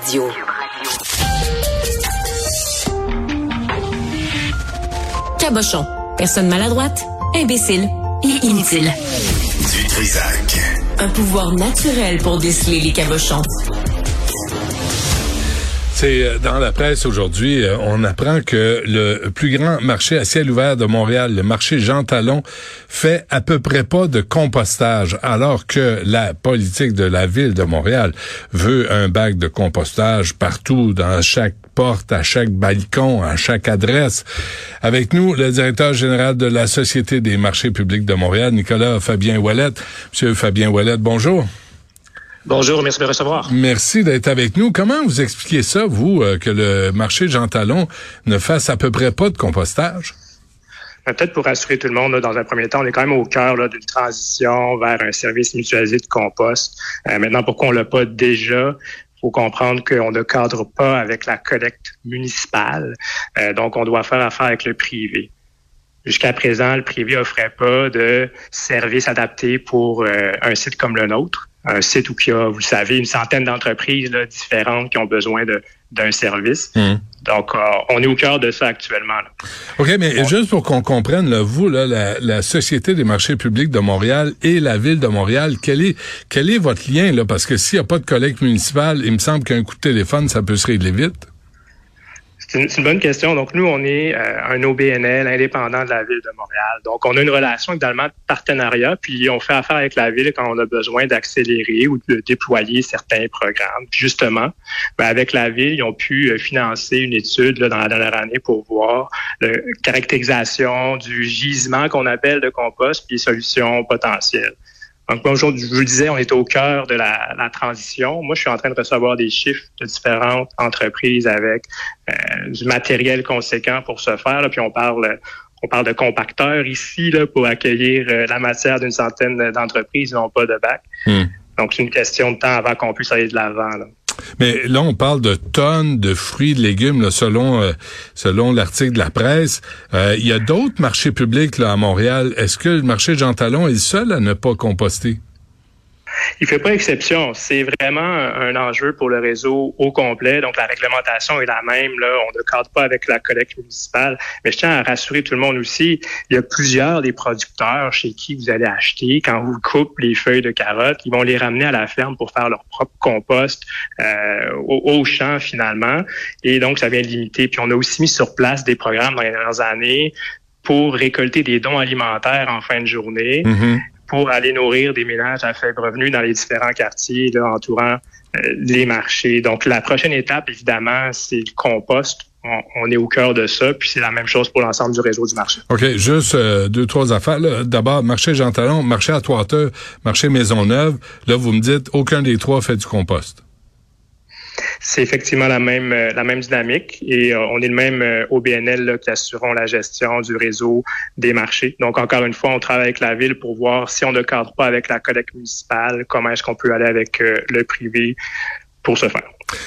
Radio. Cabochon. Personne maladroite, imbécile et inutile. Du Trisac. Un pouvoir naturel pour déceler les cabochons. C'est euh, dans la presse aujourd'hui, euh, on apprend que le plus grand marché à ciel ouvert de Montréal, le marché Jean Talon, fait à peu près pas de compostage, alors que la politique de la ville de Montréal veut un bac de compostage partout, dans chaque porte, à chaque balcon, à chaque adresse. Avec nous, le directeur général de la Société des marchés publics de Montréal, Nicolas Fabien Wallet. Monsieur Fabien Wallet, bonjour. Bonjour, merci de me recevoir. Merci d'être avec nous. Comment vous expliquez ça, vous, euh, que le marché Jean Talon ne fasse à peu près pas de compostage? Ben, peut-être pour rassurer tout le monde, dans un premier temps, on est quand même au cœur d'une transition vers un service mutualisé de compost. Euh, maintenant, pourquoi on l'a pas déjà? faut comprendre qu'on ne cadre pas avec la collecte municipale, euh, donc on doit faire affaire avec le privé. Jusqu'à présent, le privé offrait pas de service adapté pour un site comme le nôtre un site où il y a, vous le savez, une centaine d'entreprises différentes qui ont besoin d'un service. Hmm. Donc, euh, on est au cœur de ça actuellement. OK, mais juste pour qu'on comprenne, vous, là, la, Société des marchés publics de Montréal et la Ville de Montréal, quel est, quel est votre lien? là? Parce que s'il n'y a pas de collecte municipale, il me semble qu'un coup de téléphone, ça peut se régler vite. C'est une, bonne question. Donc, nous, on est euh, un OBNL indépendant de la Ville de Montréal. Donc, on a une relation également de partenariat, puis on fait affaire avec la Ville quand on a besoin d'accélérer ou de déployer certains programmes. Puis justement, ben, avec la Ville, ils ont pu euh, financer une étude là, dans la dernière année pour voir la caractérisation du gisement qu'on appelle de compost, puis les solutions potentielles. Donc, comme je vous le disais, on est au cœur de la, transition. Moi, je suis en train de recevoir des chiffres de différentes entreprises avec euh, du matériel conséquent pour ce faire. puis on parle on parle de compacteurs ici là, pour accueillir euh, la matière d'une centaine d'entreprises, non pas de bac. Hmm. Donc, c'est une question de temps avant qu'on puisse aller de l'avant. Mais là, on parle de tonnes de fruits, de légumes, selon euh, selon l'article de la presse. Euh, il y a d'autres marchés publics là, à Montréal. Est-ce que le marché Jean Talon est le seul à ne pas composter? Il fait pas exception. C'est vraiment un enjeu pour le réseau au complet. Donc, la réglementation est la même. Là, on ne cadre pas avec la collecte municipale. Mais je tiens à rassurer tout le monde aussi. Il y a plusieurs des producteurs chez qui vous allez acheter. Quand vous coupez les feuilles de carottes, ils vont les ramener à la ferme pour faire leur propre compost euh, au, champ finalement. Et donc, ça vient limiter. Puis, on a aussi mis sur place des programmes dans les dernières années pour récolter des dons alimentaires en fin de journée. Mm-hmm pour aller nourrir des ménages à faible revenu dans les différents quartiers là, entourant euh, les marchés. Donc, la prochaine étape, évidemment, c'est le compost. On, est au cœur de ça, puis c'est la même chose pour l'ensemble du réseau du marché. OK, juste euh, deux, trois affaires. D'abord, marché Jean Talon, marché à Toiteux, marché Maisonneuve. Là, vous me dites, aucun des trois fait du compost c'est effectivement la même euh, la même dynamique et euh, on est le même euh, OBNL qui assurons la gestion du réseau des marchés. Donc encore une fois, on travaille avec la ville pour voir si on ne cadre pas avec la collecte municipale, comment est-ce qu'on peut aller avec le privé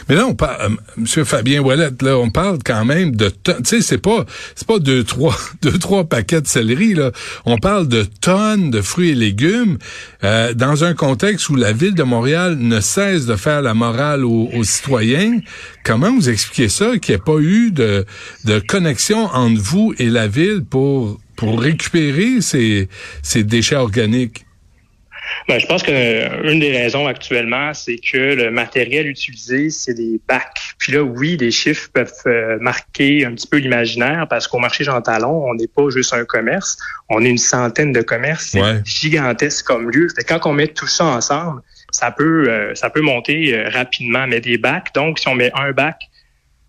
Mais là, on parle, euh, Monsieur Fabien Wallet, là, on parle quand même de, tu sais, c'est pas, c'est pas deux trois, deux trois paquets de céleri là. On parle de tonnes de fruits et légumes euh, dans un contexte où la ville de Montréal ne cesse de faire la morale aux, citoyens. Comment vous expliquez ça qu'il n'y ait pas eu de, de connexion entre vous et la ville pour pour récupérer ces, ces déchets organiques? Ben, je pense que une des raisons actuellement, c'est que le matériel utilisé, c'est des bacs. Puis là, oui, les chiffres peuvent euh, marquer un petit peu l'imaginaire parce qu'au marché Jean Talon, on n'est pas juste un commerce, on est une centaine de commerces. C'est gigantesque comme lieu. quand on met tout ça ensemble, ça peut euh, ça peut monter euh, rapidement. Mais des bacs, donc si on met un bac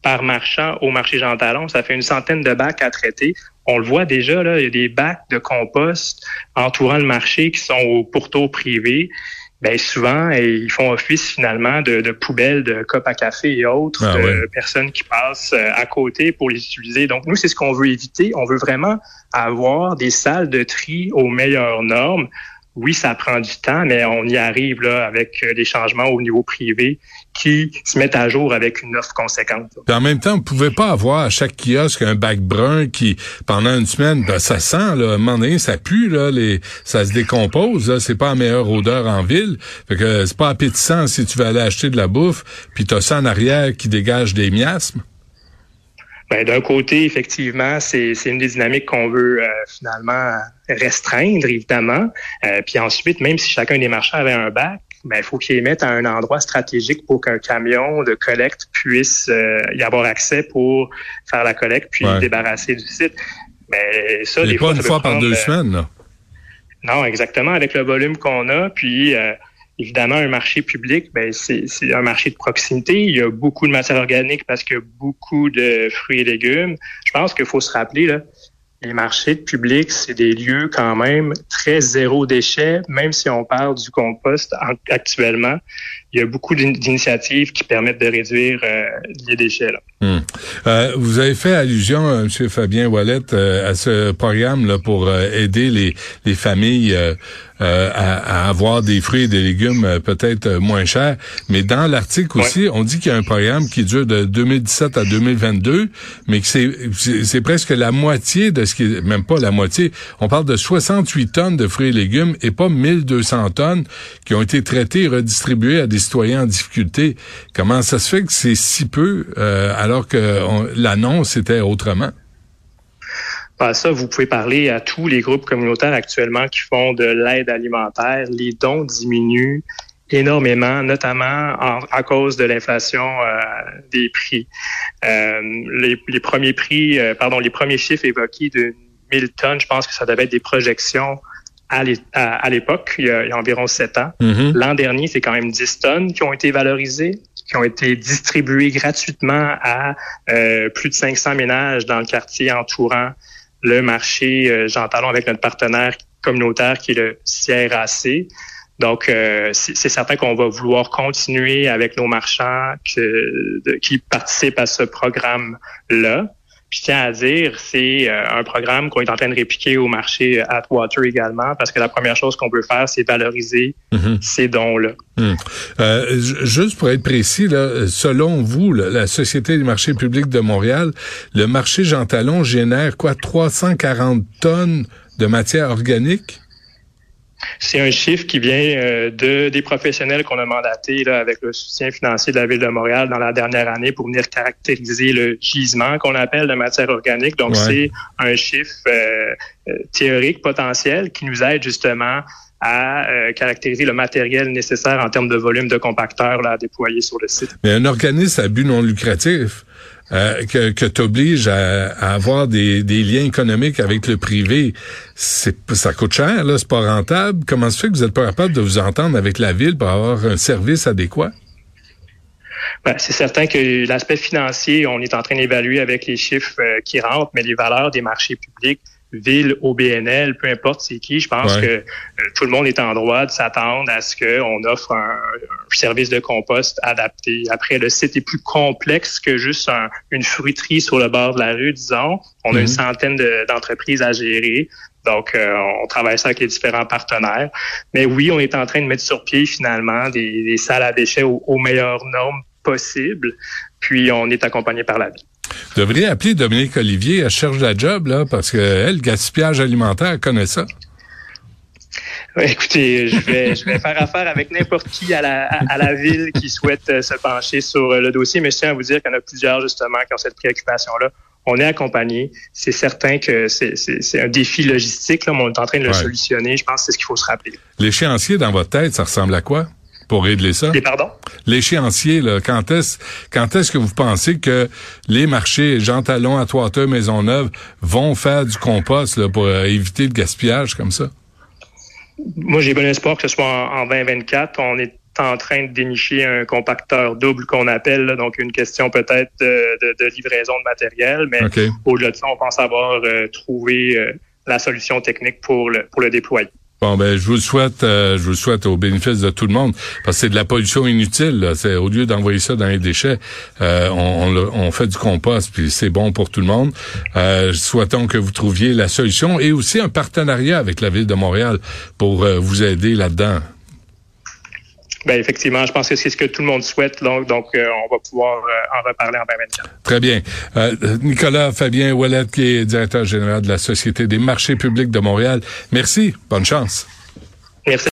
par marchand au marché Jean Talon, ça fait une centaine de bacs à traiter on le voit déjà, là, il y a des bacs de compost entourant le marché qui sont au pourtour privé. Bien, souvent, ils font office finalement de, poubelles, de copes à café et autres, ah de personnes qui passent euh, à côté pour les utiliser. Donc, nous, c'est ce qu'on veut éviter. On veut vraiment avoir des salles de tri aux meilleures normes. Oui, ça prend du temps, mais on y arrive là avec euh, des changements au niveau privé qui se mettent à jour avec une offre conséquente. En même temps, vous pouvez pas avoir à chaque kiosque un bac brun qui, pendant une semaine, ben, ça sent, là, à un ça pue, là, les, ça se décompose, c'est pas la meilleure odeur en ville. Fait que c'est pas appétissant si tu veux aller acheter de la bouffe, puis t'as ça en arrière qui dégage des miasmes. Ben, d'un côté, effectivement, c'est une des dynamiques qu'on veut euh, finalement restreindre, évidemment. Euh, puis ensuite, même si chacun des marchands avait un bac, ben, il faut qu'ils les mettent à un endroit stratégique pour qu'un camion de collecte puisse euh, y avoir accès pour faire la collecte puis débarrasser du site. Mais ben, ça, des fois, pas une fois par deux semaines, là. Non, exactement. Avec le volume qu'on a, puis Évidemment, un marché public, ben, c'est un marché de proximité. Il y a beaucoup de matières organiques parce qu'il y a beaucoup de fruits et légumes. Je pense qu'il faut se rappeler, là, les marchés publics, c'est des lieux quand même très zéro déchet, même si on parle du compost actuellement. Il y a beaucoup d'initiatives qui permettent de réduire euh, les déchets. Là. Hmm. Euh, vous avez fait allusion, euh, M. Fabien Wallet, à ce programme là pour aider les, les familles à, avoir des fruits et des légumes peut-être moins chers. Mais dans l'article aussi, on dit qu'il y a un programme qui dure de 2017 à 2022, mais que c'est presque la moitié de ce qui est, même pas la moitié. On parle de 68 tonnes de fruits et légumes et pas 1200 tonnes qui ont été traitées et redistribuées à des citoyens en difficulté. Comment ça se fait que c'est si peu alors que l'annonce était autrement? ça, vous pouvez parler à tous les groupes communautaires actuellement qui font de l'aide alimentaire. Les dons diminuent énormément, notamment à cause de l'inflation euh, des prix. Euh, les, premiers prix, euh, pardon, les premiers chiffres évoqués de 1000 tonnes, je pense que ça devait être des projections à l'époque, il, y a environ sept ans. Mm-hmm. L'an dernier, c'est quand même 10 tonnes qui ont été valorisées qui ont été distribuées gratuitement à plus de 500 ménages dans le quartier entourant le marché euh, Jean Talon avec notre partenaire communautaire qui est le CRAC. Donc, euh, c'est certain qu'on va vouloir continuer avec nos marchands qui participent à ce programme-là. Puis tiens à dire, c'est euh, un programme qu'on est en train de répliquer au marché Atwater également, parce que la première chose qu'on veut faire, c'est valoriser mhm. ces dons-là. Mhm. Euh, juste pour être précis, là, selon vous, la Société des marchés publics de Montréal, le marché Jean Talon génère quoi, 340 tonnes de matière organique? C'est un chiffre qui vient euh, de des professionnels qu'on a mandatés là, avec le soutien financier de la Ville de Montréal dans la dernière année pour venir caractériser le gisement qu'on appelle de matière organique. Donc, c'est un chiffre euh, euh, théorique potentiel qui nous aide justement à caractériser le matériel nécessaire en termes de volume de compacteurs là, à déployer sur le site. Mais un organisme à but non lucratif, euh, que, que t'obliges à, à, avoir des, des, liens économiques avec le privé, c'est ça coûte cher, là, c'est pas rentable. Comment se fait que vous êtes pas capable de vous entendre avec la ville pour avoir un service adéquat? Ben, c'est certain que l'aspect financier, on est en train d'évaluer avec les chiffres euh, qui rentrent, mais les valeurs des marchés publics ville au BNL, peu importe c'est qui, je pense que euh, tout le monde est en droit de s'attendre à ce qu'on offre un, service de compost adapté. Après, le site est plus complexe que juste une fruiterie sur le bord de la rue, disons. On a une mhm. centaine d'entreprises à gérer. Donc, euh, on travaille ça avec les différents partenaires. Mais oui, on est en train de mettre sur pied finalement des, salles à déchets aux meilleures normes possibles. Puis, on est accompagné par la ville. Vous devriez appeler Dominique Olivier, elle cherche la job, là, parce que elle, gaspillage alimentaire, elle connaît ça. Écoutez, je vais, je vais faire affaire avec n'importe qui à la, à, la ville qui souhaite euh, se pencher sur euh, le dossier, mais je tiens à vous dire qu'il y en a plusieurs justement qui ont cette préoccupation-là. On est accompagné. C'est certain que c'est un défi logistique, là, mais on est en train de le solutionner. Je pense que c'est ce qu'il faut se rappeler. L'échéancier dans votre tête, ça ressemble à quoi? Pour régler ça? pardon? L'échéancier, là, quand est-ce quand est-ce que vous pensez que les marchés Jean Talon, Atwater, Maisonneuve vont faire du compost là, pour euh, éviter le gaspillage comme ça? Moi, j'ai bon espoir que ce soit en, 2024. On est en train de dénicher un compacteur double qu'on appelle, donc une question peut-être de, livraison de matériel, mais au-delà de ça, on pense avoir euh, trouvé euh, la solution technique pour le, pour le déployer. Bon ben je vous souhaite, euh, je vous souhaite au bénéfice de tout le monde parce que c'est de la pollution inutile. C'est au lieu d'envoyer ça dans les déchets, euh, on, on, fait du compost puis c'est bon pour tout le monde. Euh, souhaitons que vous trouviez la solution et aussi un partenariat avec la ville de Montréal pour euh, vous aider là-dedans. Ben effectivement, je pense que c'est ce que tout le monde souhaite. Donc, donc euh, on va pouvoir euh, en reparler en 2024. Très bien. Euh, Nicolas Fabien Ouellet, qui est directeur général de la Société des marchés publics de Montréal. Merci. Bonne chance. Merci.